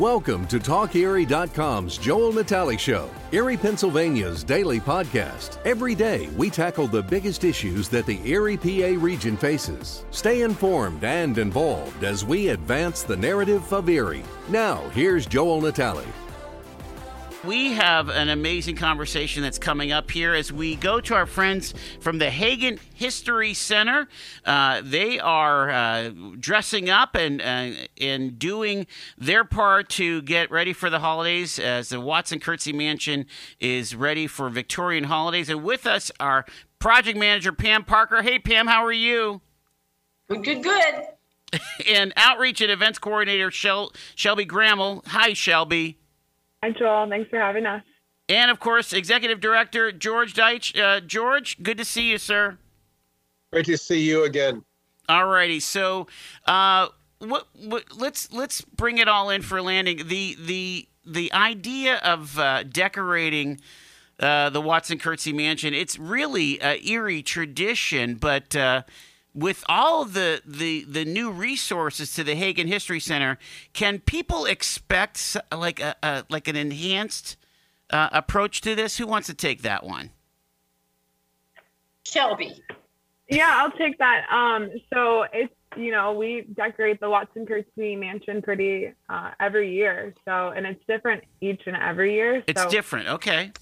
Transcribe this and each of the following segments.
Welcome to TalkErie.com's Joel Natale Show, Erie, Pennsylvania's daily podcast. Every day, we tackle the biggest issues that the Erie PA region faces. Stay informed and involved as we advance the narrative of Erie. Now, here's Joel Natale. We have an amazing conversation that's coming up here as we go to our friends from the Hagen History Center. Uh, they are uh, dressing up and uh, and doing their part to get ready for the holidays as the Watson Curtze Mansion is ready for Victorian holidays. And with us are project manager Pam Parker. Hey Pam, how are you? Good, good, good. and outreach and events coordinator Shel- Shelby Grammel. Hi, Shelby. Hi, Joel. Thanks for having us. And of course, Executive Director George Deitch. Uh, George, good to see you, sir. Great to see you again. All righty. So, uh, what, what, let's let's bring it all in for landing. The the the idea of uh, decorating uh, the Watson Curtze Mansion. It's really a eerie tradition, but uh, with all the, the the new resources to the Hagen History Center, can people expect like a, a like an enhanced uh, approach to this? Who wants to take that one? Shelby. Yeah, I'll take that. Um, so it's you know we decorate the Watson Curtze Mansion pretty uh, every year. So and it's different each and every year. It's so different. Okay.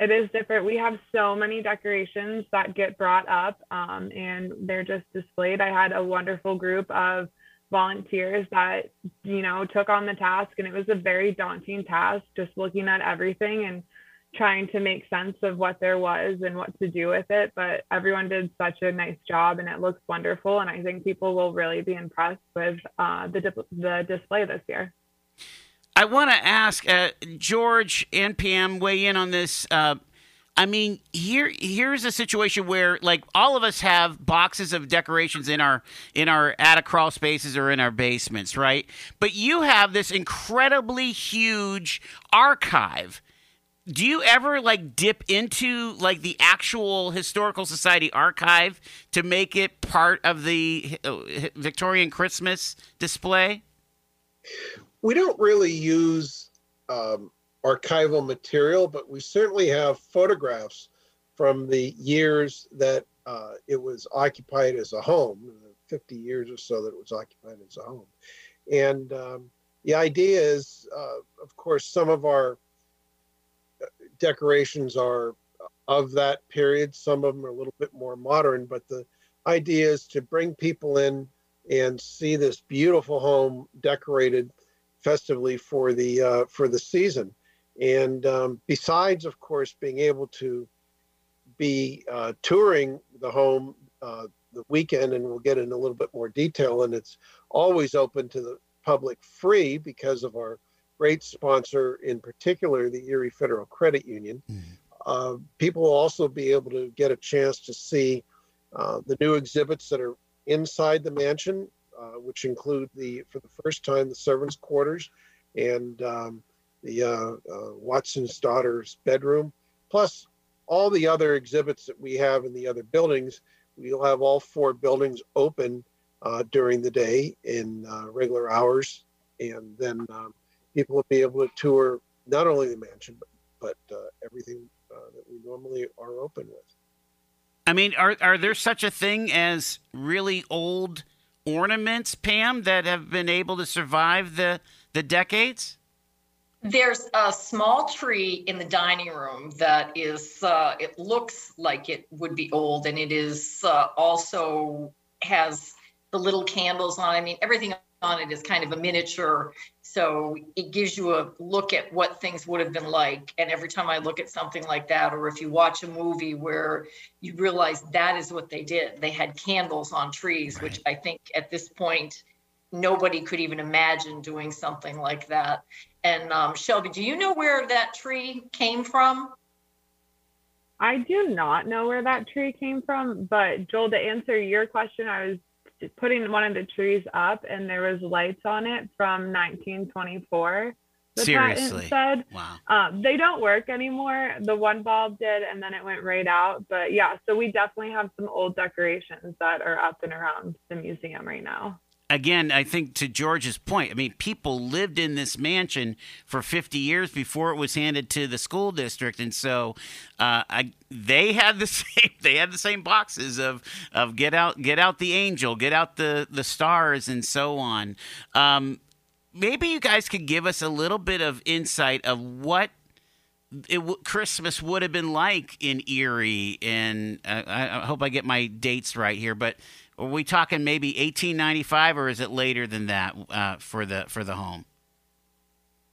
It is different. We have so many decorations that get brought up, um, and they're just displayed. I had a wonderful group of volunteers that you know took on the task, and it was a very daunting task, just looking at everything and trying to make sense of what there was and what to do with it. But everyone did such a nice job, and it looks wonderful. And I think people will really be impressed with uh, the the display this year. I want to ask uh, George and Pam weigh in on this. Uh, I mean, here here's a situation where like all of us have boxes of decorations in our in our attic crawl spaces or in our basements, right? But you have this incredibly huge archive. Do you ever like dip into like the actual historical society archive to make it part of the uh, Victorian Christmas display? We don't really use um, archival material, but we certainly have photographs from the years that uh, it was occupied as a home, 50 years or so that it was occupied as a home. And um, the idea is, uh, of course, some of our uh, decorations are of that period, some of them are a little bit more modern, but the idea is to bring people in and see this beautiful home decorated festively for the uh, for the season. And um, besides, of course, being able to be uh, touring the home uh, the weekend, and we'll get in a little bit more detail, and it's always open to the public free because of our great sponsor, in particular, the Erie Federal Credit Union. Mm-hmm. people will also be able to get a chance to see uh, the new exhibits that are inside the mansion uh, which include the, for the first time, the servants' quarters and um, the uh, uh, Watson's daughter's bedroom, plus all the other exhibits that we have in the other buildings. We'll have all four buildings open uh, during the day in uh, regular hours, and then um, people will be able to tour not only the mansion but but uh, everything that we normally are open with. I mean, are are there such a thing as really old ornaments, Pam, that have been able to survive the the decades? There's a small tree in the dining room that is. Uh, it looks like it would be old, and it is uh, also has the little candles on. I mean, everything on it is kind of a miniature. So it gives you a look at what things would have been like. And every time i look at something like that or if you watch a movie where you realize that is what they did they had candles on trees right. which i think at this point nobody could even imagine doing something like that. And um, shelby do you know where that tree came from? I do not know where that tree came from, but Joel, to answer your question, I was putting one of the trees up and there was lights on it from 1924 the Seriously? said wow. um, they don't work anymore. The one bulb did and then it went right out. But yeah so we definitely have some old decorations that are up and around the museum right now again, I think to George's point, I mean, people lived in this mansion for 50 years before it was handed to the school district, and so uh, I, they had the same they had the same boxes of of get out get out the angel, get out the the stars, and so on. Um, maybe you guys could give us a little bit of insight of what it w- Christmas would have been like in Erie, and uh, I, I hope I get my dates right here, but are we talking maybe 1895, or is it later than that uh, for the for the home?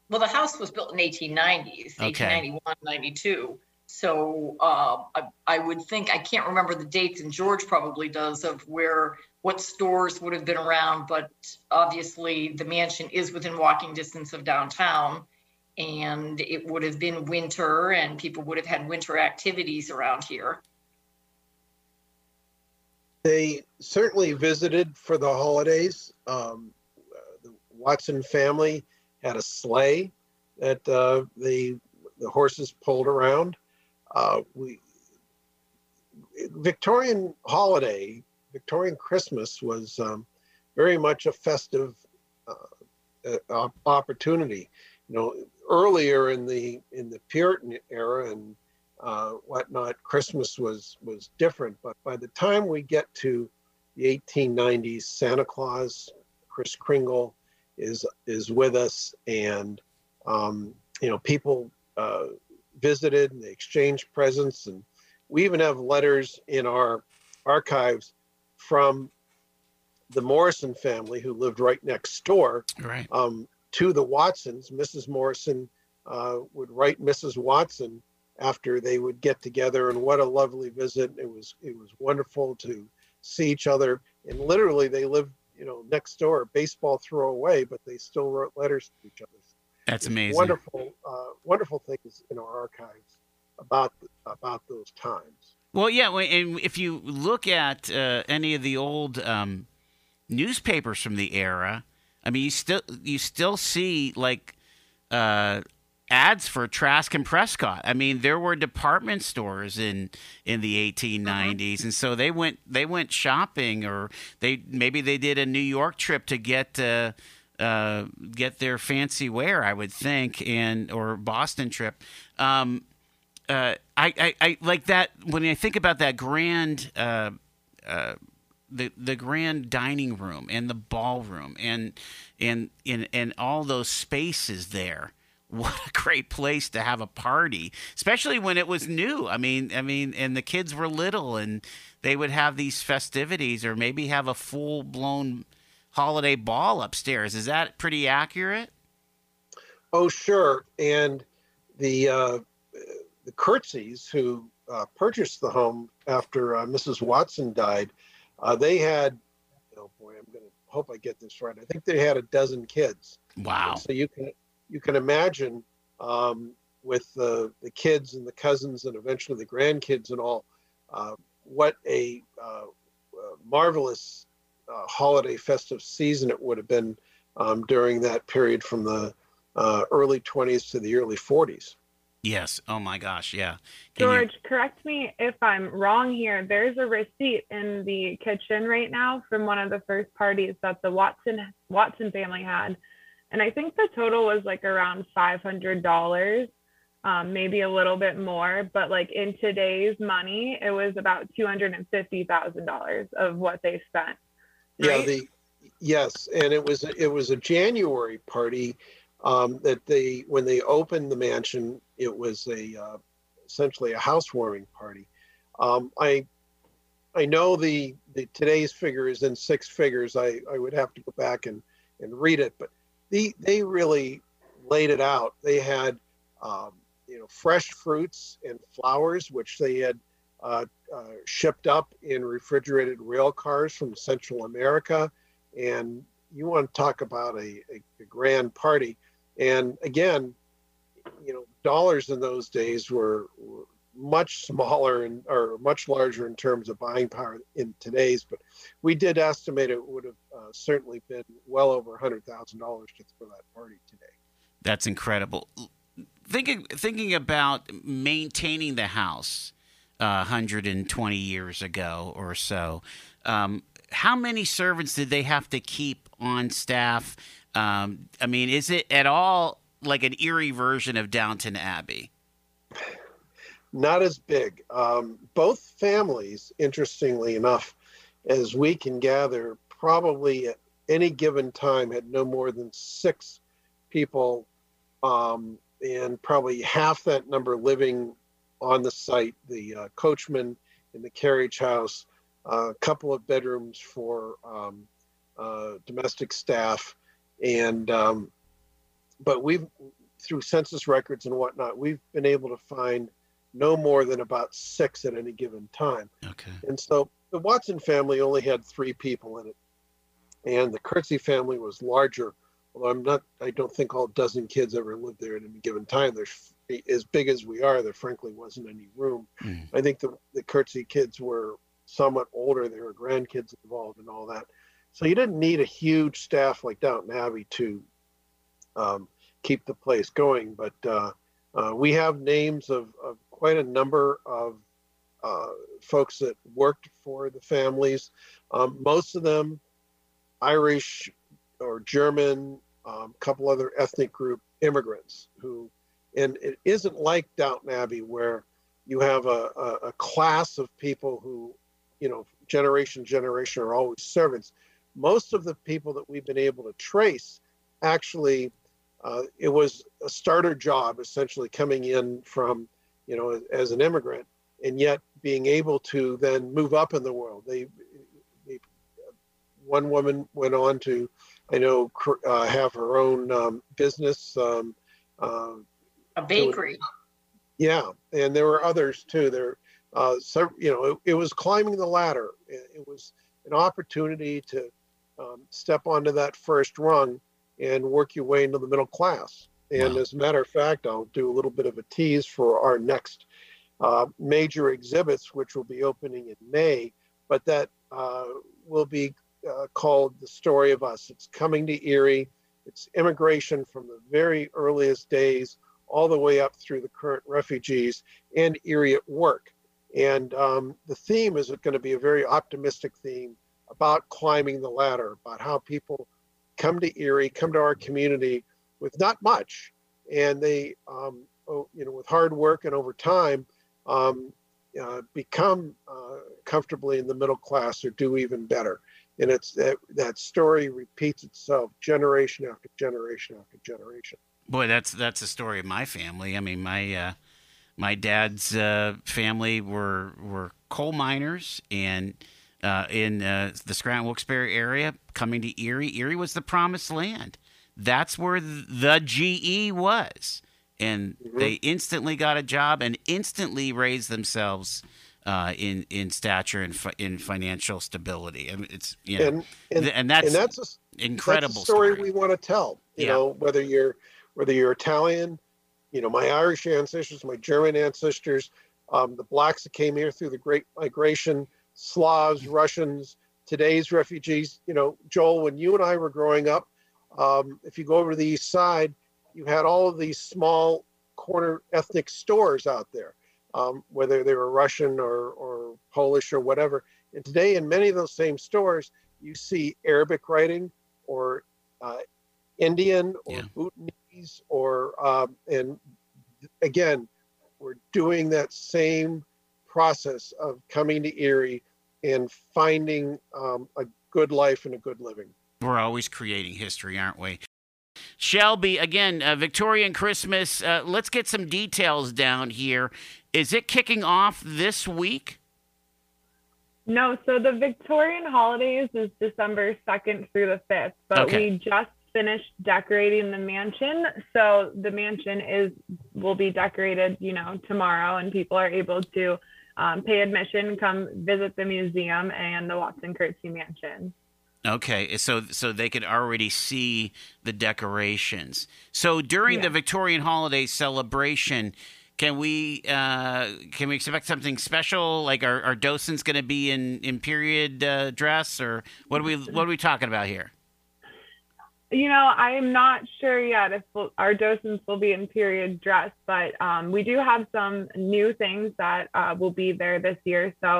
Well, the house was built in 1890s, okay. 1891, 92. So uh, I, I, would think I can't remember the dates, and George probably does of where what stores would have been around. But obviously, the mansion is within walking distance of downtown, and it would have been winter, and people would have had winter activities around here. They certainly visited for the holidays. Um, the Watson family had a sleigh that uh, the the horses pulled around. Uh, we Victorian holiday, Victorian Christmas was um, very much a festive uh, opportunity. You know, earlier in the in the Puritan era and uh, whatnot, Christmas was was different. But by the time we get to the 1890s, Santa Claus, Kris Kringle, is is with us, and um, you know people uh, visited and they exchanged presents, and we even have letters in our archives from the Morrison family who lived right next door right. um, to the Watsons. Mrs. Morrison uh, would write Mrs. Watson after they would get together and what a lovely visit it was it was wonderful to see each other and literally they lived you know next door baseball throw away but they still wrote letters to each other that's amazing wonderful uh, wonderful things in our archives about about those times well yeah and if you look at uh, any of the old um, newspapers from the era i mean you still you still see like uh, ads for Trask and Prescott. I mean, there were department stores in in the 1890s, mm-hmm. and so they went they went shopping, or they maybe they did a New York trip to get. Uh, uh, get their fancy wear, I would think, and or Boston trip. Um, uh, I, I, I like that when I think about that grand, uh, uh, the the grand dining room and the ballroom and and and and all those spaces there what a great place to have a party, especially when it was new. I mean, I mean, and the kids were little, and they would have these festivities, or maybe have a full blown holiday ball upstairs. Is that pretty accurate? Oh, sure. And the uh, the Curtzes, who uh, purchased the home after uh, Mrs. Watson died, uh, they had. Oh boy, I'm going to hope I get this right. I think they had a dozen kids. Wow. so you can you can imagine um, with the, the kids and the cousins and eventually the grandkids and all, uh, what a uh, uh, marvelous uh, holiday festive season it would have been um, during that period from the uh, early 20s to the early 40s. Yes. Oh my gosh. Yeah. Can George, you... correct me if I'm wrong here. There's a receipt in the kitchen right now from one of the first parties that the Watson Watson family had and I think the total was like around $500, um, maybe a little bit more. But like in today's money, it was about $250,000 of what they spent. Right? Yeah, the yes, and it was it was a January party um, that they when they opened the mansion, it was a uh, essentially a housewarming party. Um, I I know the the today's figure is in six figures. I I would have to go back and and read it, but they they really laid it out. They had um, you know fresh fruits and flowers, which they had uh, uh, shipped up in refrigerated rail cars from Central America. And you want to talk about a, a, a grand party. And again, you know, dollars in those days were, were much smaller and or much larger in terms of buying power in today's, but we did estimate it would have uh, certainly been well over hundred thousand dollars just for that party today. That's incredible. Thinking thinking about maintaining the house uh, 120 years ago or so. Um, how many servants did they have to keep on staff? Um, I mean, is it at all like an eerie version of Downton Abbey? Not as big. Um, both families, interestingly enough, as we can gather, probably at any given time had no more than six people, um, and probably half that number living on the site. The uh, coachman in the carriage house, a couple of bedrooms for um, uh, domestic staff, and um, but we've through census records and whatnot, we've been able to find no more than about six at any given time. Okay. And so the Watson family only had three people in it, and the Curtze family was larger. Although I'm not, I don't think all dozen kids ever lived there at any given time. There's as big as we are, there frankly wasn't any room. Mm. I think the the Curtze kids were somewhat older. There were grandkids involved and all that. So you didn't need a huge staff like Downton Abbey to um, keep the place going. But uh, uh, we have names of, of, quite a number of uh, folks that worked for the families. Um, most of them Irish or German, a um, couple other ethnic group immigrants who, and it isn't like Downton Abbey where you have a, a, a class of people who, you know, generation generation are always servants. Most of the people that we've been able to trace actually uh, it was a starter job essentially coming in from you know as an immigrant and yet being able to then move up in the world. They, they one woman went on to i know uh, have her own um, business um, uh, a bakery. Yeah and there were others too. There uh, so you know it, it, was climbing the ladder. It, it was an opportunity to um, step onto that first rung and work your way into the middle class. And wow. as a matter of fact, I'll do a little bit of a tease for our next uh, major exhibits, which will be opening in May, but that uh, will be uh, called The Story of Us. It's coming to Erie. It's immigration from the very earliest days all the way up through the current refugees and Erie at work. And um, the theme is going to be a very optimistic theme about climbing the ladder, about how people come to Erie, come to our community with not much, and they, um, oh, you know, with hard work and over time, um, uh, become uh, comfortably in the middle class or do even better. And it's that that story repeats itself generation after generation after generation. Boy, that's that's the story of my family. I mean, my uh, my dad's uh, family were were coal miners and uh, in uh, the Scranton Wilkes-Barre area, coming to Erie. Erie was the promised land. That's where the GE was, and mm-hmm. they instantly got a job and instantly raised themselves uh, in in stature and fi- in financial stability. I mean, it's you know, and, and, and that's and that's a, incredible that's story, story, we want to tell. You yeah. know, whether you're whether you're Italian, you know, my Irish ancestors, my German ancestors, um, the blacks that came here through the Great Migration Slavs, Russians, today's refugees. You know, Joel, when you and I were growing up, um, if you go over to the east side, you had all of these small corner ethnic stores out there, um, whether they were Russian or, or Polish or whatever. And today, in many of those same stores, you see Arabic writing or uh, Indian or yeah. Bhutanese or, um, and again, we're doing that same process of coming to Erie and finding um, a good life and a good living. We're always creating history, aren't we? Shelby, again, uh, Victorian Christmas. Uh, let's get some details down here. Is it kicking off this week? No, so the Victorian holidays is December 2nd through the 5th, but okay. we just finished decorating the mansion. So the mansion is will be decorated, you know, tomorrow and people are able to um, pay admission, come visit the museum and the Watson Curtze Mansion. Okay, so so they could already see the decorations. So during yeah. the Victorian holiday celebration, can we uh, can we expect something special? Like our, our docents going to be in in period uh, dress, or what are we what are we talking about here? You know, I'm not sure yet if we'll, our docents will be in period dress, but um, we do have some new things that uh, will be there this year. So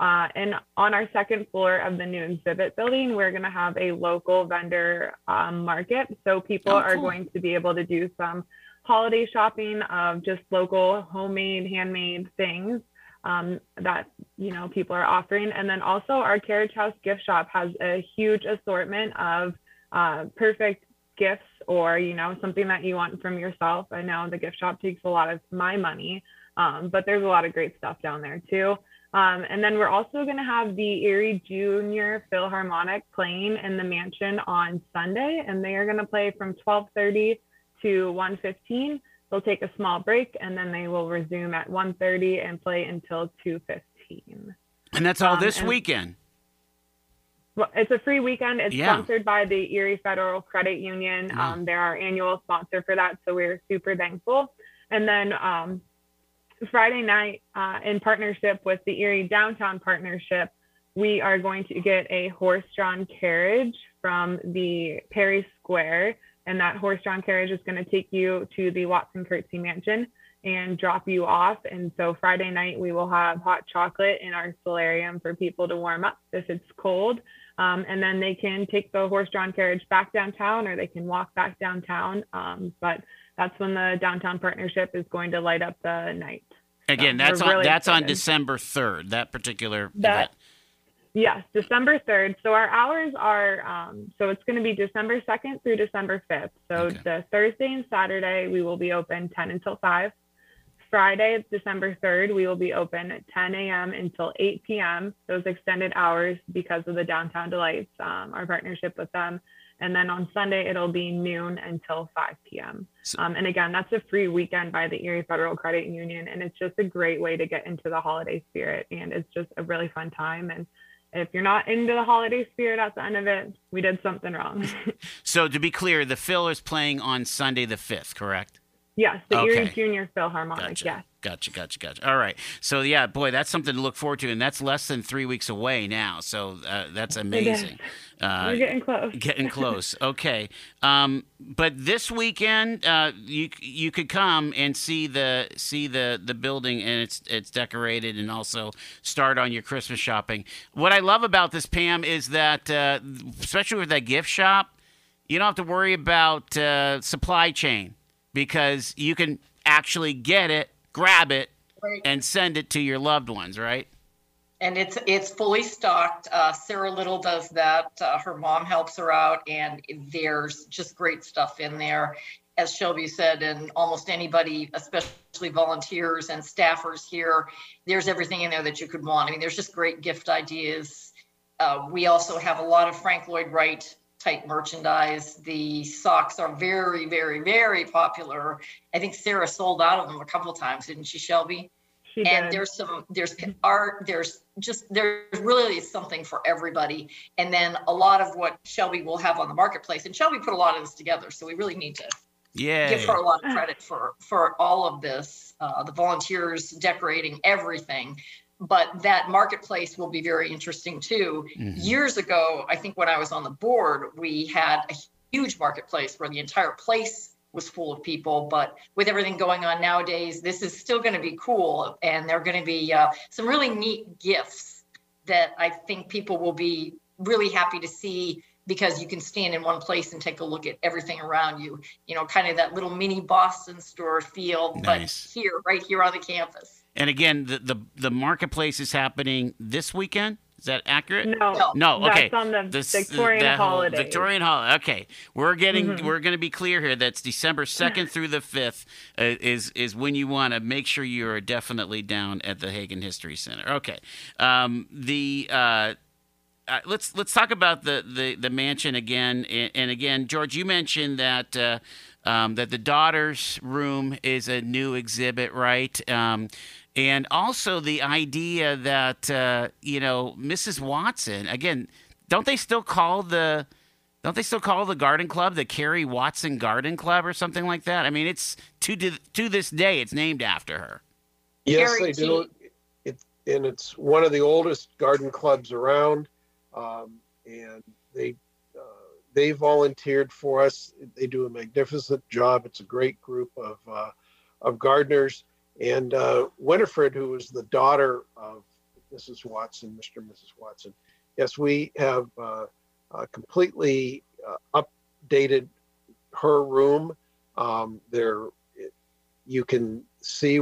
Uh, and on our second floor of the new exhibit building, we're going to have a local vendor um, market. So people Oh, are going to be able to do some holiday shopping of just local homemade, handmade things um, that you know people are offering. And then also our Carriage House gift shop has a huge assortment of uh, perfect gifts or you know something that you want from yourself. I know the gift shop takes a lot of my money, um, but there's a lot of great stuff down there too. Um, and then we're also going to have the Erie Junior Philharmonic playing in the mansion on Sunday, and they are going to play from 12:30 to 1:15. They'll take a small break, and then they will resume at 1:30 and play until 2:15. And that's all Um, this weekend. It's a free weekend. It's Yeah. sponsored by the Erie Federal Credit Union. Um, they're our annual sponsor for that, so we're super thankful. And then um, Friday night, uh, in partnership with the Erie Downtown Partnership, we are going to get a horse-drawn carriage from the Perry Square, and that horse-drawn carriage is going to take you to the Watson Curtze Mansion and drop you off. And so Friday night, we will have hot chocolate in our solarium for people to warm up if it's cold. Um, and then they can take the horse-drawn carriage back downtown, or they can walk back downtown. Um, but that's when the downtown partnership is going to light up the night. Again, we're that's on really that's on. December third. That particular That- event. Yes, December 3rd. So our hours are, um, so it's going to be December 2nd through December 5th. So Okay. the Thursday and Saturday, we will be open 10 until 5. Friday, December 3rd, we will be open at 10 a.m. until 8 p.m. Those extended hours because of the Downtown Delights, um, our partnership with them. And then on Sunday, it'll be noon until 5 p.m. Um, and again, that's a free weekend by the Erie Federal Credit Union. And it's just a great way to get into the holiday spirit. And it's just a really fun time. And if you're not into the holiday spirit at the end of it, we did something wrong. So to be clear, the Phil is playing on Sunday the fifth, correct? Yes, the Erie Junior Philharmonic. Gotcha. Yes. Gotcha, gotcha, gotcha. All right. So yeah, boy, that's something to look forward to, and that's less than three weeks away now. So uh, that's amazing. Uh, We're getting close. Getting close. Okay. Um, but this weekend, uh, you you could come and see the see the the building and it's it's decorated and also start on your Christmas shopping. What I love about this, Pam, is that uh, especially with that gift shop, you don't have to worry about uh, supply chain because you can actually get it, grab it, Right. and send it to your loved ones. Right. And it's it's fully stocked. Uh, Sarah Little does that. Uh, her mom helps her out, and there's just great stuff in there. As Shelby said, and almost anybody, especially volunteers and staffers here, there's everything in there that you could want. I mean, there's just great gift ideas. Uh, we also have a lot of Frank Lloyd Wright type merchandise. The socks are very, very, very popular. I think Sarah sold out of them a couple times, didn't she, Shelby? She and did. there's some there's art there's just there's really something for everybody and then a lot of what shelby will have on the marketplace and shelby put a lot of this together so we really need to Yeah. give her a lot of credit for for all of this uh, the volunteers decorating everything but that marketplace will be very interesting too Mhm. years ago i think when i was on the board we had a huge marketplace where the entire place was full of people but with everything going on nowadays this is still going to be cool and there are going to be uh, some really neat gifts that i think people will be really happy to see because you can stand in one place and take a look at everything around you you know kind of that little mini boston store feel Nice. but here right here on the campus And again, the, the the marketplace is happening this weekend. Is that accurate? no, No. Okay. That's on the This- Victorian that holiday. Victorian holiday. Okay, we're getting Mhm. we're going to be clear here. That's December second through the fifth uh, is is when you want to make sure you are definitely down at the Hagen History Center. Okay, um, the. Uh, uh, let's let's talk about the, the, the mansion again. And, and again, George, you mentioned that uh, um, that the daughter's room is a new exhibit, right? Um, and also the idea that uh, you know Mrs. Watson again. Don't they still call the don't they still call the garden club the Carrie Watson Garden Club or something like that? I mean, it's to to this day it's named after her. Yes, Gary they do. It, and it's one of the oldest garden clubs around. Um, and they uh, they volunteered for us. They do a magnificent job. It's a great group of uh, of gardeners. And uh, Winifred, who was the daughter of Mrs. Watson, Mr. and Mrs. Watson. Yes, we have uh, uh, completely uh, updated her room. Um, there, you can see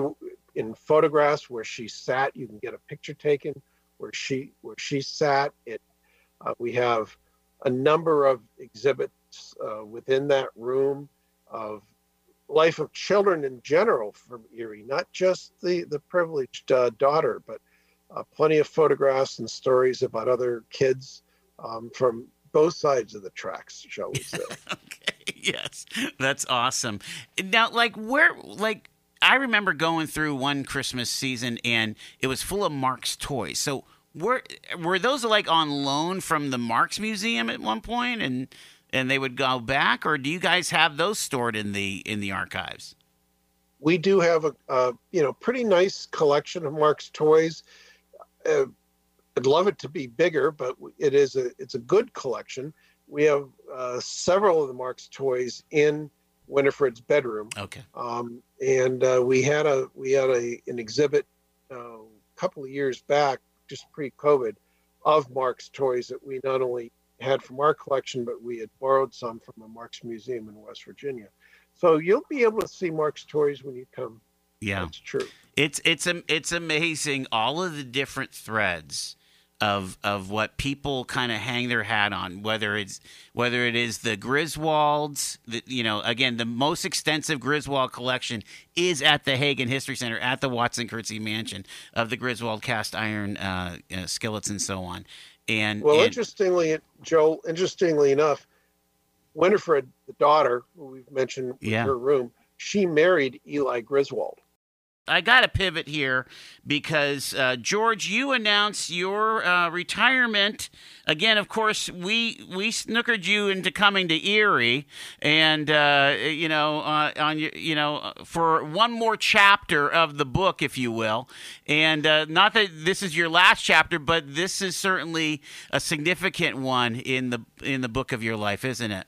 in photographs where she sat. You can get a picture taken where she where she sat. It. Uh, we have a number of exhibits uh, within that room of life of children in general from Erie, not just the the privileged uh, daughter, but uh, plenty of photographs and stories about other kids um, from both sides of the tracks, shall we say? okay, yes, that's awesome. Now, like where, like I remember going through one Christmas season and it was full of Marx toys. So were were those like on loan from the Marx Museum at one point, and and they would go back, or do you guys have those stored in the in the archives? We do have a, a you know pretty nice collection of Marx toys. Uh, I'd love it to be bigger, but it is a it's a good collection. We have uh, several of the Marx toys in Winifred's bedroom. Okay. Um, and uh, we had a we had a an exhibit uh, a couple of years back, just pre-COVID, of Marx toys that we not only had from our collection, but we had borrowed some from a Marx museum in West Virginia. So you'll be able to see Marx toys when you come. Yeah, that's true. It's it's it's amazing all of the different threads of of what people kind of hang their hat on whether it's whether it is the Griswolds the, you know again the most extensive Griswold collection is at the Hagen History Center at the Watson Curtze Mansion of the Griswold cast iron uh, uh, skillets and so on and well and, interestingly Joe interestingly enough Winifred the daughter who we've mentioned yeah. her room she married Eli Griswold I got to pivot here because uh, George, you announced your uh, retirement. Again, of course, we we snookered you into coming to Erie, and uh, you know, uh, on you know, for one more chapter of the book, if you will. And uh, not that this is your last chapter, but this is certainly a significant one in the in the book of your life, isn't it?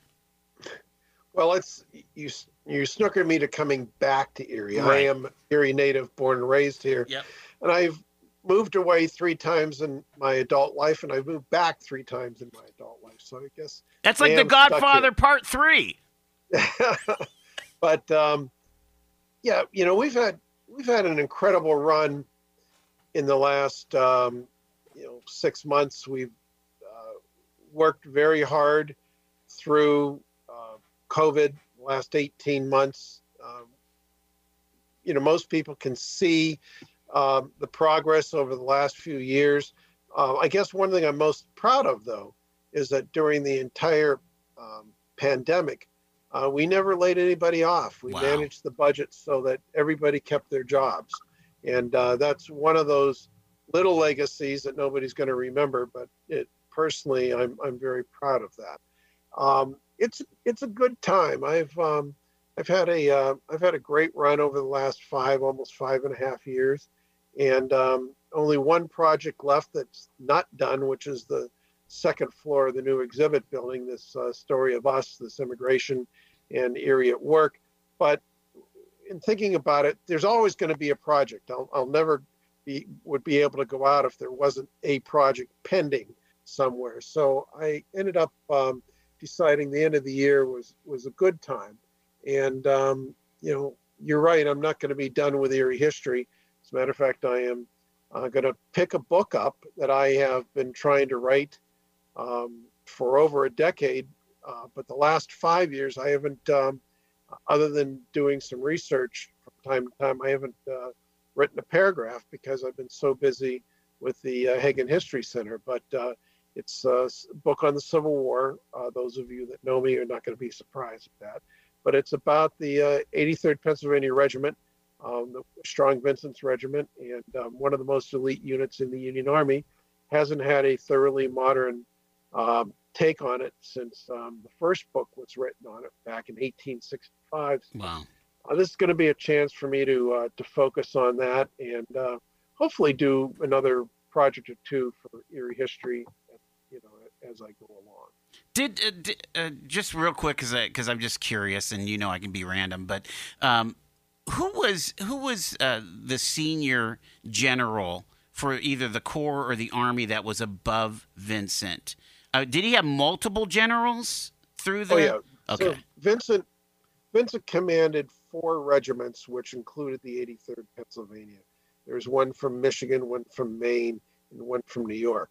Well, it's you you snookered me to coming back to Erie. Right. I am Erie native, born and raised here. Yep. And I've moved away three times in my adult life, and I've moved back three times in my adult life. So I guess That's I like The Godfather. Part Three. but um, yeah, you know we've had we've had an incredible run in the last um, you know six months. We've uh, worked very hard through uh, COVID. Last eighteen months, um, you know, most people can see um, the progress over the last few years. Uh, I guess one thing I'm most proud of, though, is that during the entire um, pandemic, uh, we never laid anybody off. We Wow. managed the budget so that everybody kept their jobs. And uh, that's one of those little legacies that nobody's going to remember. But it, personally, I'm, I'm very proud of that. Um, it's it's a good time. I've um, I've had a uh, I've had a great run over the last five almost five and a half years, and um, only one project left that's not done, which is the second floor of the new exhibit building. This uh, story of us, this immigration, and Erie at work. But in thinking about it, there's always going to be a project. I'll, I'll never be would be able to go out if there wasn't a project pending somewhere. So I ended up um, deciding the end of the year was was a good time. And um, you know, you're right. I'm not going to be done with Erie history. As a matter of fact, I am uh, going to pick a book up that I have been trying to write um, for over a decade. Uh, but the last five years, I haven't, um, other than doing some research from time to time, I haven't uh, written a paragraph because I've been so busy with the uh, Hagen History Center. But uh, it's a book on the Civil War. Uh, those of you that know me are not going to be surprised at that. But it's about the uh, 83rd Pennsylvania Regiment, um, the Strong Vincent's Regiment, and um, one of the most elite units in the Union Army. Hasn't had a thoroughly modern um, take on it since um, the first book was written on it back in 1865. Wow. Uh, this is going to be a chance for me to uh, to focus on that and uh, hopefully do another project or two for Erie history, as I go along. Did, uh, did uh, just real quick because because I'm just curious, and you know I can be random, but um, who was who was uh, the senior general for either the Corps or the Army that was above Vincent. Uh, did he have multiple generals through the? Oh yeah. Okay. So Vincent Vincent commanded four regiments, which included the 83rd Pennsylvania. There's one from Michigan, one from Maine, and one from New York.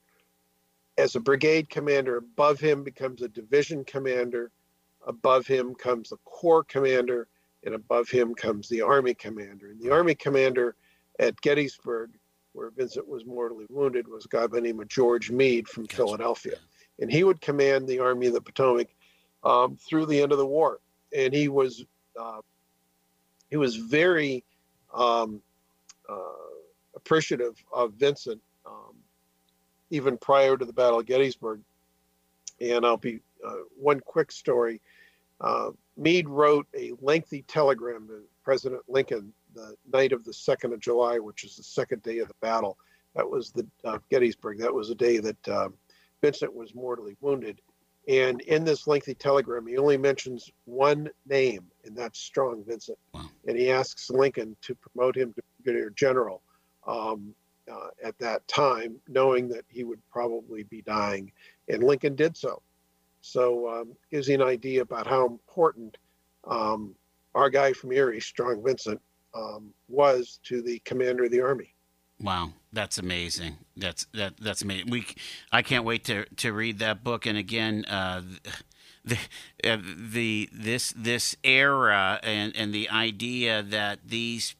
As a brigade commander, above him becomes a division commander. Above him comes a corps commander, and above him comes the army commander. And the army commander at Gettysburg, where Vincent was mortally wounded, was a guy by the name of George Meade from Gotcha. Philadelphia. And he would command the Army of the Potomac um, through the end of the war. And he was uh, he was very um, uh, appreciative of Vincent, even prior to the Battle of Gettysburg. And I'll be uh, one quick story. Uh, Meade wrote a lengthy telegram to President Lincoln the night of the 2nd of July, which is the second day of the battle. That was the uh, Gettysburg. That was the day that um, Vincent was mortally wounded. And in this lengthy telegram, he only mentions one name, and that's Strong Vincent. Wow. And he asks Lincoln to promote him to brigadier general um, uh, at that time, knowing that he would probably be dying. And Lincoln did so. So um, gives you an idea about how important um, our guy from Erie, Strong Vincent, um, was to the commander of the army. Wow, that's amazing. That's that that's amazing. We, I can't wait to to read that book. And again, uh, the uh, the this this era and and the idea that these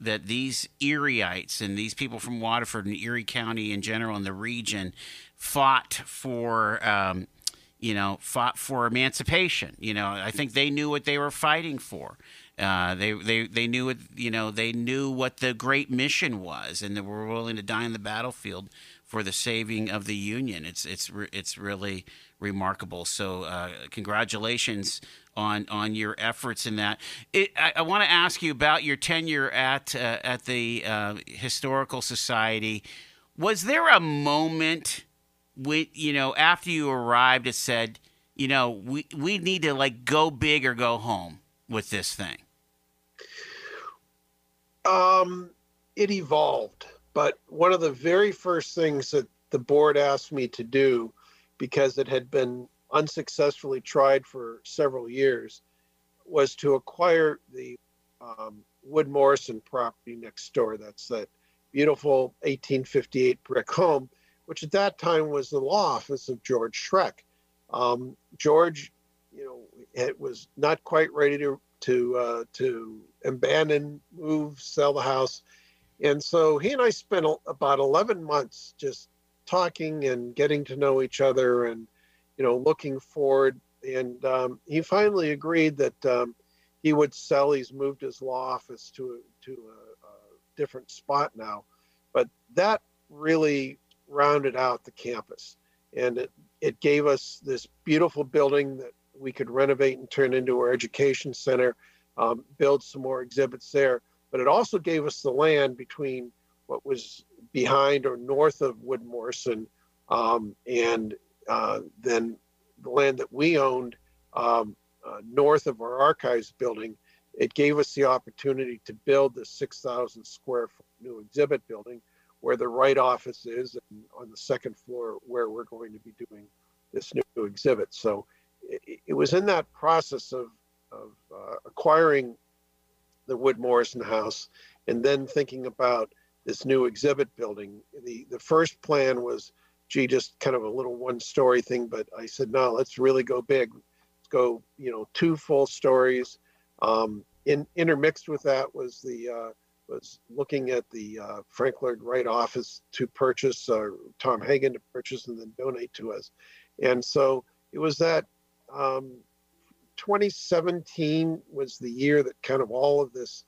that these Erieites and these people from Waterford and Erie County in general and the region fought for. Um, you know, fought for emancipation. You know, I think they knew what they were fighting for. Uh, they they they knew. You know, they knew what the great mission was, and they were willing to die in the battlefield for the saving of the Union. It's it's re- it's really remarkable. So, uh, congratulations on on your efforts in that. It, I, I want to ask you about your tenure at uh, at the uh, Historical Society. Was there a moment when you know after you arrived, it said, you know, we we need to like go big or go home with this thing? Um, it evolved, but one of the very first things that the board asked me to do, because it had been unsuccessfully tried for several years, was to acquire the um, Wood Morrison property next door. That's that beautiful 1858 brick home, which at that time was the law office of George Schreck. Um, George, you know, it was not quite ready to to uh, to abandon, move, sell the house, and so he and I spent about 11 months just talking and getting to know each other, and you know, looking forward. And um, he finally agreed that um, he would sell. He's moved his law office to to a, a different spot now, but that really rounded out the campus, and it it gave us this beautiful building that we could renovate and turn into our education center, um, build some more exhibits there. But it also gave us the land between what was behind or north of Wood Morrison um, and uh, then the land that we owned um, uh, north of our archives building. It gave us the opportunity to build the 6,000 square foot new exhibit building where the Wright office is and on the second floor where we're going to be doing this new exhibit. So it, it was in that process of, of uh, acquiring the Wood Morrison House and then thinking about this new exhibit building. The, the first plan was, gee, just kind of a little one story thing, but I said, no, let's really go big. Let's go, you know, two full stories. Um, in, intermixed with that was the uh, was looking at the uh, Frank Lloyd Wright office to purchase, uh, Tom Hagen to purchase and then donate to us. And so it was that um, 2017 was the year that kind of all of this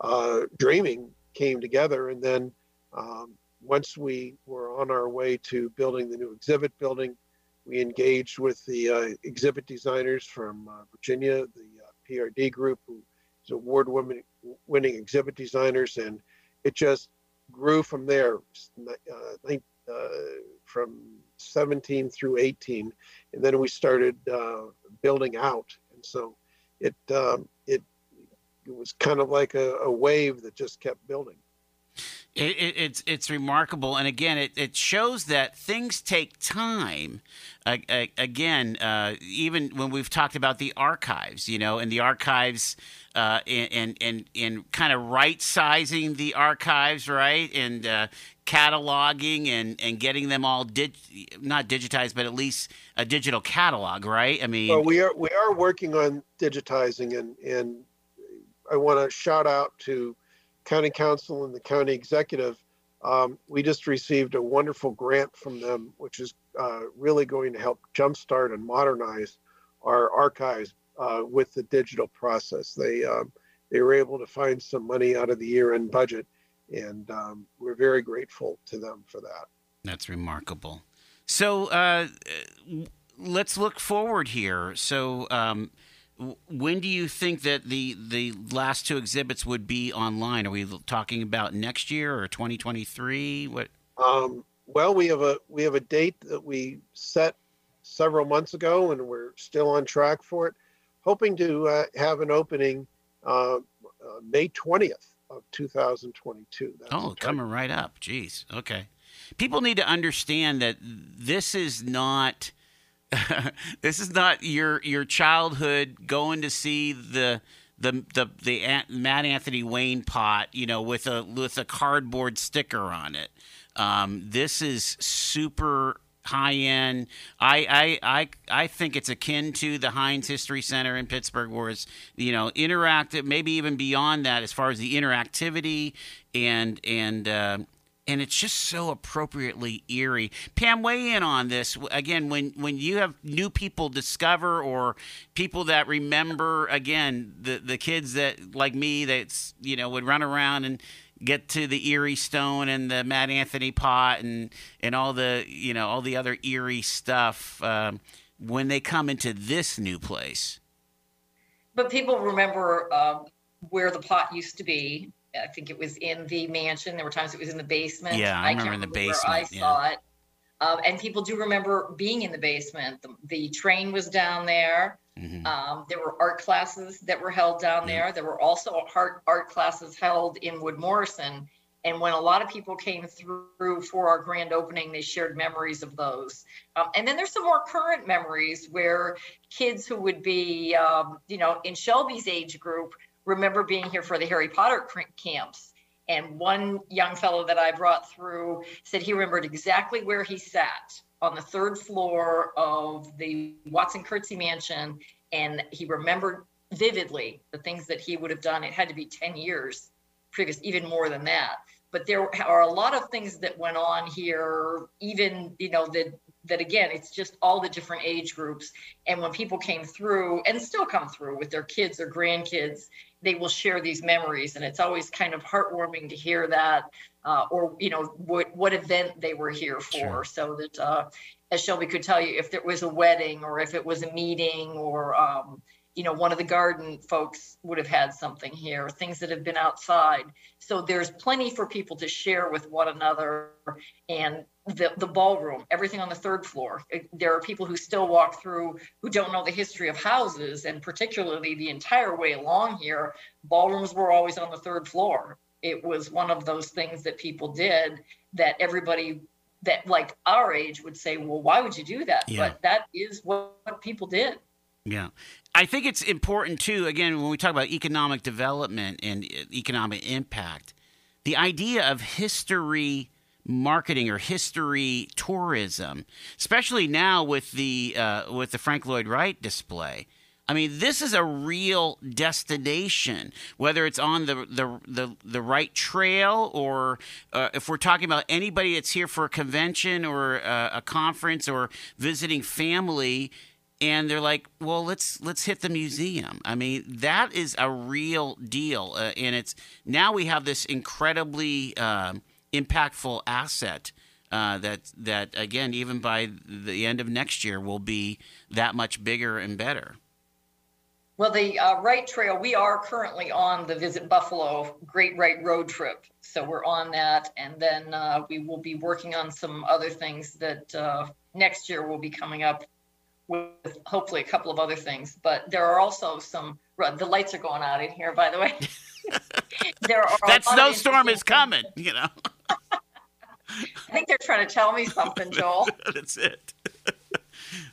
uh, dreaming came together. And then um, once we were on our way to building the new exhibit building, we engaged with the uh, exhibit designers from uh, Virginia, the uh, PRD group, who is award winning, exhibit designers. And it just grew from there uh, uh, from 17 through 18. And then we started building out. And so it, um, it, it was kind of like a, a wave that just kept building. It, it, it's it's remarkable, and again, it, it shows that things take time. Again, uh, even when we've talked about the archives, you know, and the archives, uh, and and and kind of right sizing the archives, right, and uh, cataloging and and getting them all dig, not digitized, but at least a digital catalog, right? I mean, well, we are we are working on digitizing, and and I want to shout out to county council and the county executive. Um, we just received a wonderful grant from them, which is uh, really going to help jumpstart and modernize our archives uh, with the digital process. They um, they were able to find some money out of the year-end budget, and um, we're very grateful to them for that. That's remarkable. So uh, let's look forward here. So um, when do you think that the the last two exhibits would be online? Are we talking about next year or 2023? What? Um, well, we have a we have a date that we set several months ago, and we're still on track for it. Hoping to uh, have an opening uh, uh, May 20th of 2022. That's oh, coming right up. Jeez. Okay. People need to understand that this is not this is not your your childhood going to see the the the the Mad Anthony Wayne pot, you know, with a with a cardboard sticker on it. Um, this is super high end. I, I I I think it's akin to the Heinz History Center in Pittsburgh, where it's you know interactive, maybe even beyond that as far as the interactivity and and uh, and it's just so appropriately eerie. Pam, weigh in on this again. When when you have new people discover or people that remember again the the kids that like me that's you know would run around and get to the Erie Stone and the Mad Anthony pot and and all the you know all the other eerie stuff um, when they come into this new place. But people remember um, where the pot used to be I think it was in the mansion. There were times it was in the basement. Yeah, I, I remember in the basement. I yeah. saw it. Um, and people do remember being in the basement. The, the train was down there. Mm-hmm. Um, there were art classes that were held down there. There were also art, art classes held in Wood Morrison. And when a lot of people came through for our grand opening, they shared memories of those. Um, and then there's some more current memories where kids who would be, um, you know, in Shelby's age group remember being here for the Harry Potter camps. And one young fellow that I brought through said he remembered exactly where he sat on the third floor of the Watson Curtze mansion. And he remembered vividly the things that he would have done. It had to be 10 years previous, even more than that. But there are a lot of things that went on here, even, you know, that that again, it's just all the different age groups. And when people came through and still come through with their kids or grandkids, they will share these memories. And it's always kind of heartwarming to hear that, uh, or, you know, what, what event they were here for. Sure. So that, uh, as Shelby could tell you, if there was a wedding or if it was a meeting or, um, you know, one of the garden folks would have had something here, things that have been outside. So there's plenty for people to share with one another. And the, the ballroom, everything on the third floor. There are people who still walk through who don't know the history of houses, and particularly the entire way along here, ballrooms were always on the third floor. It was one of those things that people did that everybody that like our age would say, well, why would you do that? Yeah. But that is what, what people did. Yeah. I think it's important too, again, when we talk about economic development and economic impact, the idea of history marketing or history tourism, especially now with the uh, with the Frank Lloyd Wright display. I mean, this is a real destination, whether it's on the the the, the Wright trail or uh, if we're talking about anybody that's here for a convention or uh, a conference or visiting family and they're like, "Well, let's let's hit the museum." I mean, that is a real deal, uh, and it's now we have this incredibly uh, impactful asset uh, that that again, even by the end of next year, will be that much bigger and better. Well, the uh, Wright Trail, we are currently on the Visit Buffalo Great Wright Road Trip. So we're on that. And then uh, we will be working on some other things that uh, next year will be coming up with hopefully a couple of other things. But there are also some, the lights are going out in here, by the way. there are that snowstorm is coming, you know. I think they're trying to tell me something, Joel. That's it.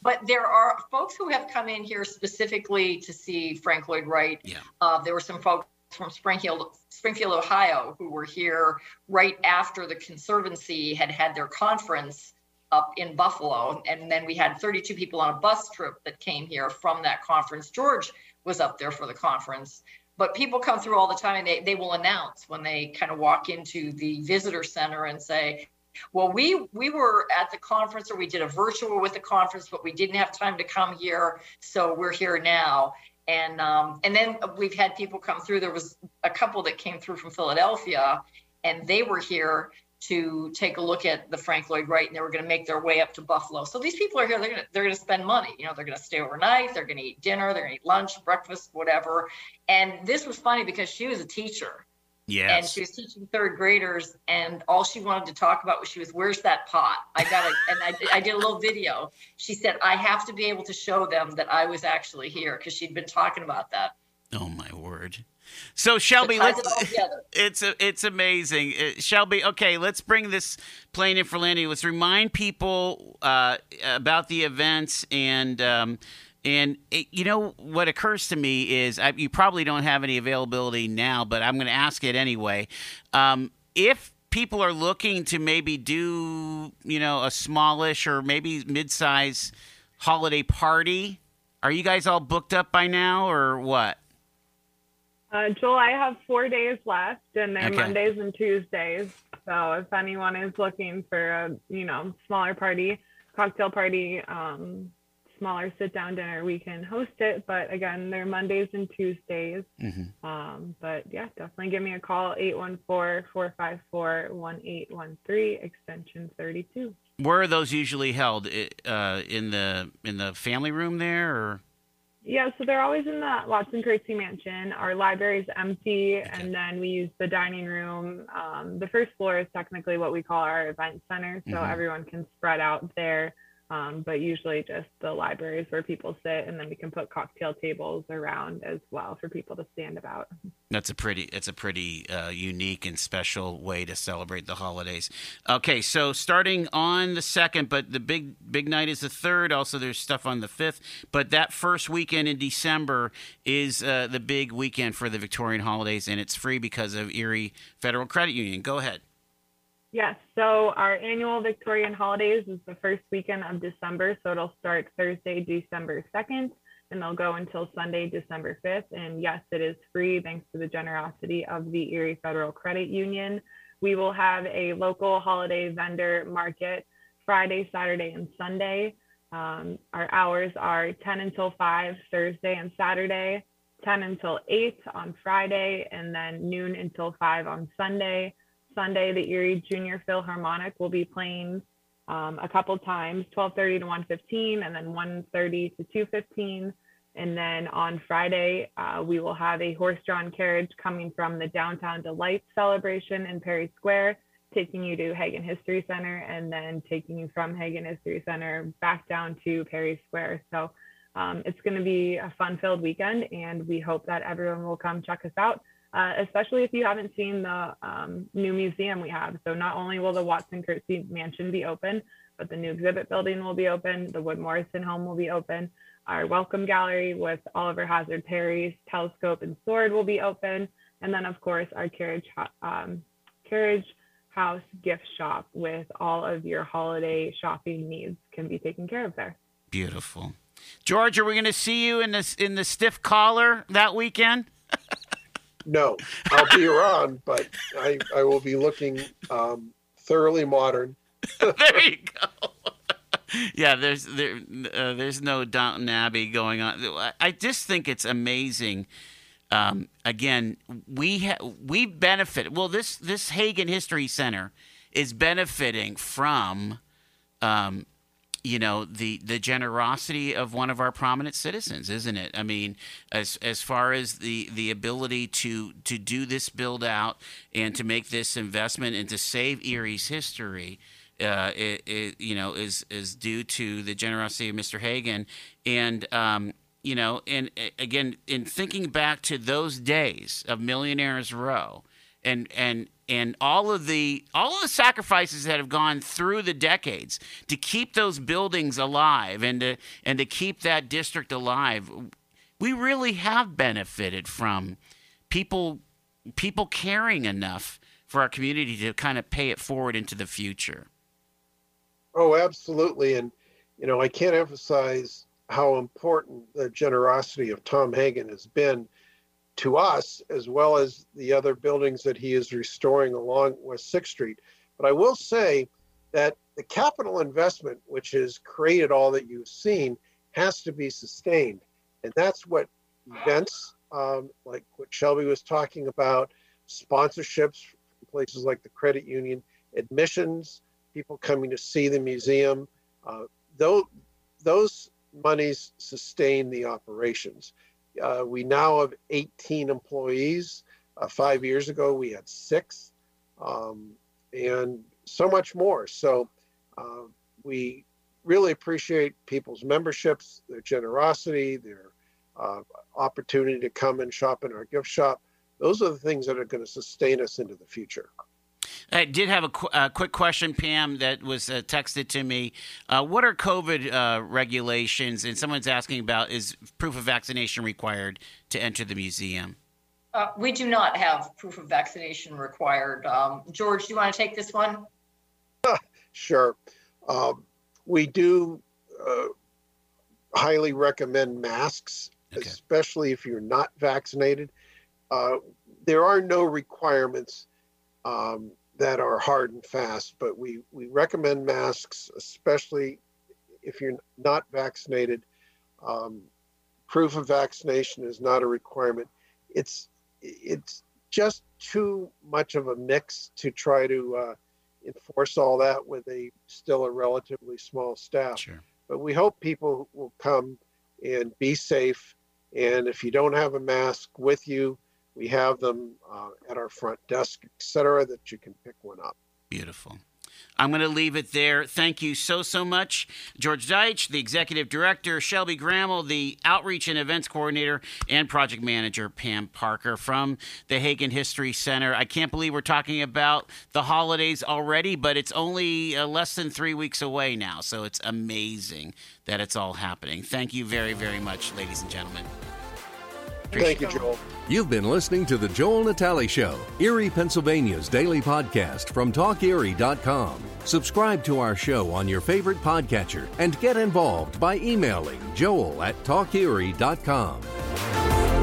But there are folks who have come in here specifically to see Frank Lloyd Wright. Yeah. Uh, there were some folks from Springfield, Springfield, Ohio, who were here right after the Conservancy had had their conference up in Buffalo. And then we had 32 people on a bus trip that came here from that conference. George was up there for the conference. But people come through all the time and they, they will announce when they kind of walk into the visitor center and say, well, we we were at the conference or we did a virtual with the conference, but we didn't have time to come here, so we're here now. And um, and then we've had people come through. There was a couple that came through from Philadelphia, and they were here to take a look at the Frank Lloyd Wright, and they were going to make their way up to Buffalo. So these people are here. They're going to they're going to spend money. You know, they're going to stay overnight. They're going to eat dinner. They're going to eat lunch, breakfast, whatever. And this was funny because she was a teacher, Yes. and she was teaching third graders, and all she wanted to talk about was she was, "Where's that pot?" I got it, and I, I did a little video. She said, "I have to be able to show them that I was actually here because she'd been talking about that." oh my word. So Shelby, It let's. it. It's a, it's amazing, Uh, Shelby. Okay, let's bring this plane in for landing. Let's remind people uh, about the events and um, and it, you know what occurs to me is I, you probably don't have any availability now, but I'm going to ask it anyway. Um, if people are looking to maybe do you know a smallish or maybe mid-size holiday party, are you guys all booked up by now or what? Uh, Joel, I have four days left, and they're Okay. Mondays and Tuesdays. So if anyone is looking for a you know smaller party, cocktail party, um, smaller sit down dinner, we can host it. But again, they're Mondays and Tuesdays. Mm-hmm. Um, but yeah, definitely give me a call 814-454-1813 extension 32. Where are those usually held? Uh, in the in the family room there, or Yeah, so they're always in the Watson Curtze Mansion. Our library's empty, and then we use the dining room. Um, the first floor is technically what we call our event center, so Mhm. everyone can spread out there. Um, but usually just the libraries where people sit, and then we can put cocktail tables around as well for people to stand about. that's a pretty it's a pretty uh, unique and special way to celebrate the holidays. Okay, so starting on the second, but the big big night is the third. Also, there's stuff on the fifth, but that first weekend in December is uh, the big weekend for the Victorian holidays, and it's free because of Erie Federal Credit Union. Go ahead. Yes. So our annual Victorian holidays is the first weekend of December. So it'll start Thursday, December 2nd, and they'll go until Sunday, December 5th. And yes, it is free thanks to the generosity of the Erie Federal Credit Union. We will have a local holiday vendor market Friday, Saturday, and Sunday. Um, our hours are 10 until 5 Thursday and Saturday, 10 until 8 on Friday, and then noon until 5 on Sunday. Sunday, the Erie Junior Philharmonic will be playing um, a couple times, 12:30 to 1:15, and then 1:30 to 2:15. And then on Friday, uh, we will have a horse-drawn carriage coming from the Downtown Delight celebration in Perry Square, taking you to Hagen History Center, and then taking you from Hagen History Center back down to Perry Square. So um, it's going to be a fun-filled weekend, and we hope that everyone will come check us out uh, especially if you haven't seen the um, new museum we have. So not only will the Watson Curtze Mansion be open, but the new exhibit building will be open. The Wood Morrison home will be open. Our welcome gallery with Oliver Hazard Perry's telescope and sword will be open. And then of course our carriage, um, carriage house gift shop with all of your holiday shopping needs can be taken care of there. Beautiful, George. Are we going to see you in this in the stiff collar that weekend? No, I'll be around, but I, I will be looking um, thoroughly modern. there you go. yeah, there's there uh, there's no Downton Abbey going on. I- just think it's amazing. Um, again, we ha- we benefit. Well, this this Hagen History Center is benefiting from, um, you know, the the generosity of one of our prominent citizens, isn't it? I mean, as as far as the the ability to to do this build out and to make this investment and to save Erie's history uh, it, it, you know, is is due to the generosity of Mr. Hagen, and um, you know, and again, in thinking back to those days of Millionaires Row, and and and all of the all of the sacrifices that have gone through the decades to keep those buildings alive and to and to keep that district alive we really have benefited from people people caring enough for our community to kind of pay it forward into the future Oh, absolutely. And, you know, I can't emphasize how important the generosity of Tom Hagen has been to us, as well as the other buildings that he is restoring along West Sixth Street. But I will say that the capital investment, which has created all that you've seen, has to be sustained. And that's what events um, like what Shelby was talking about, sponsorships from places like the credit union, admissions, people coming to see the museum. Uh, those monies sustain the operations. Uh, we now have 18 employees. Uh, five years ago, we had six, um, and so much more. So uh, we really appreciate people's memberships, their generosity, their uh, opportunity to come and shop in our gift shop. Those are the things that are going to sustain us into the future. I did have a, qu- a quick question, Pam, that was uh, texted to me. Uh, what are COVID uh, regulations? And someone's asking about is proof of vaccination required to enter the museum? Uh, we do not have proof of vaccination required. Um, George, do you want to take this one? Sure. Um, we do uh, highly recommend masks, Okay. especially if you're not vaccinated. Uh, there are no requirements um, that are hard and fast, but we, we recommend masks, especially if you're not vaccinated. Um, proof of vaccination is not a requirement. It's it's just too much of a mix to try to uh, enforce all that with a still a relatively small staff. Sure. But we hope people will come and be safe. And if you don't have a mask with you, we have them uh, at our front desk, et cetera, that you can pick one up. Beautiful. I'm going to leave it there. Thank you so, so much. George Deutsch, the executive director, Shelby Grammel, the outreach and events coordinator, and project manager, Pam Parker from the Hagen History Center. I can't believe we're talking about the holidays already, but it's only uh, less than three weeks away now. So it's amazing that it's all happening. Thank you very, very much, ladies and gentlemen. Thank you, Joel. You've been listening to The Joel Natali Show, Erie, Pennsylvania's daily podcast from TalkErie.com. Subscribe to our show on your favorite podcatcher and get involved by emailing joel at TalkErie.com.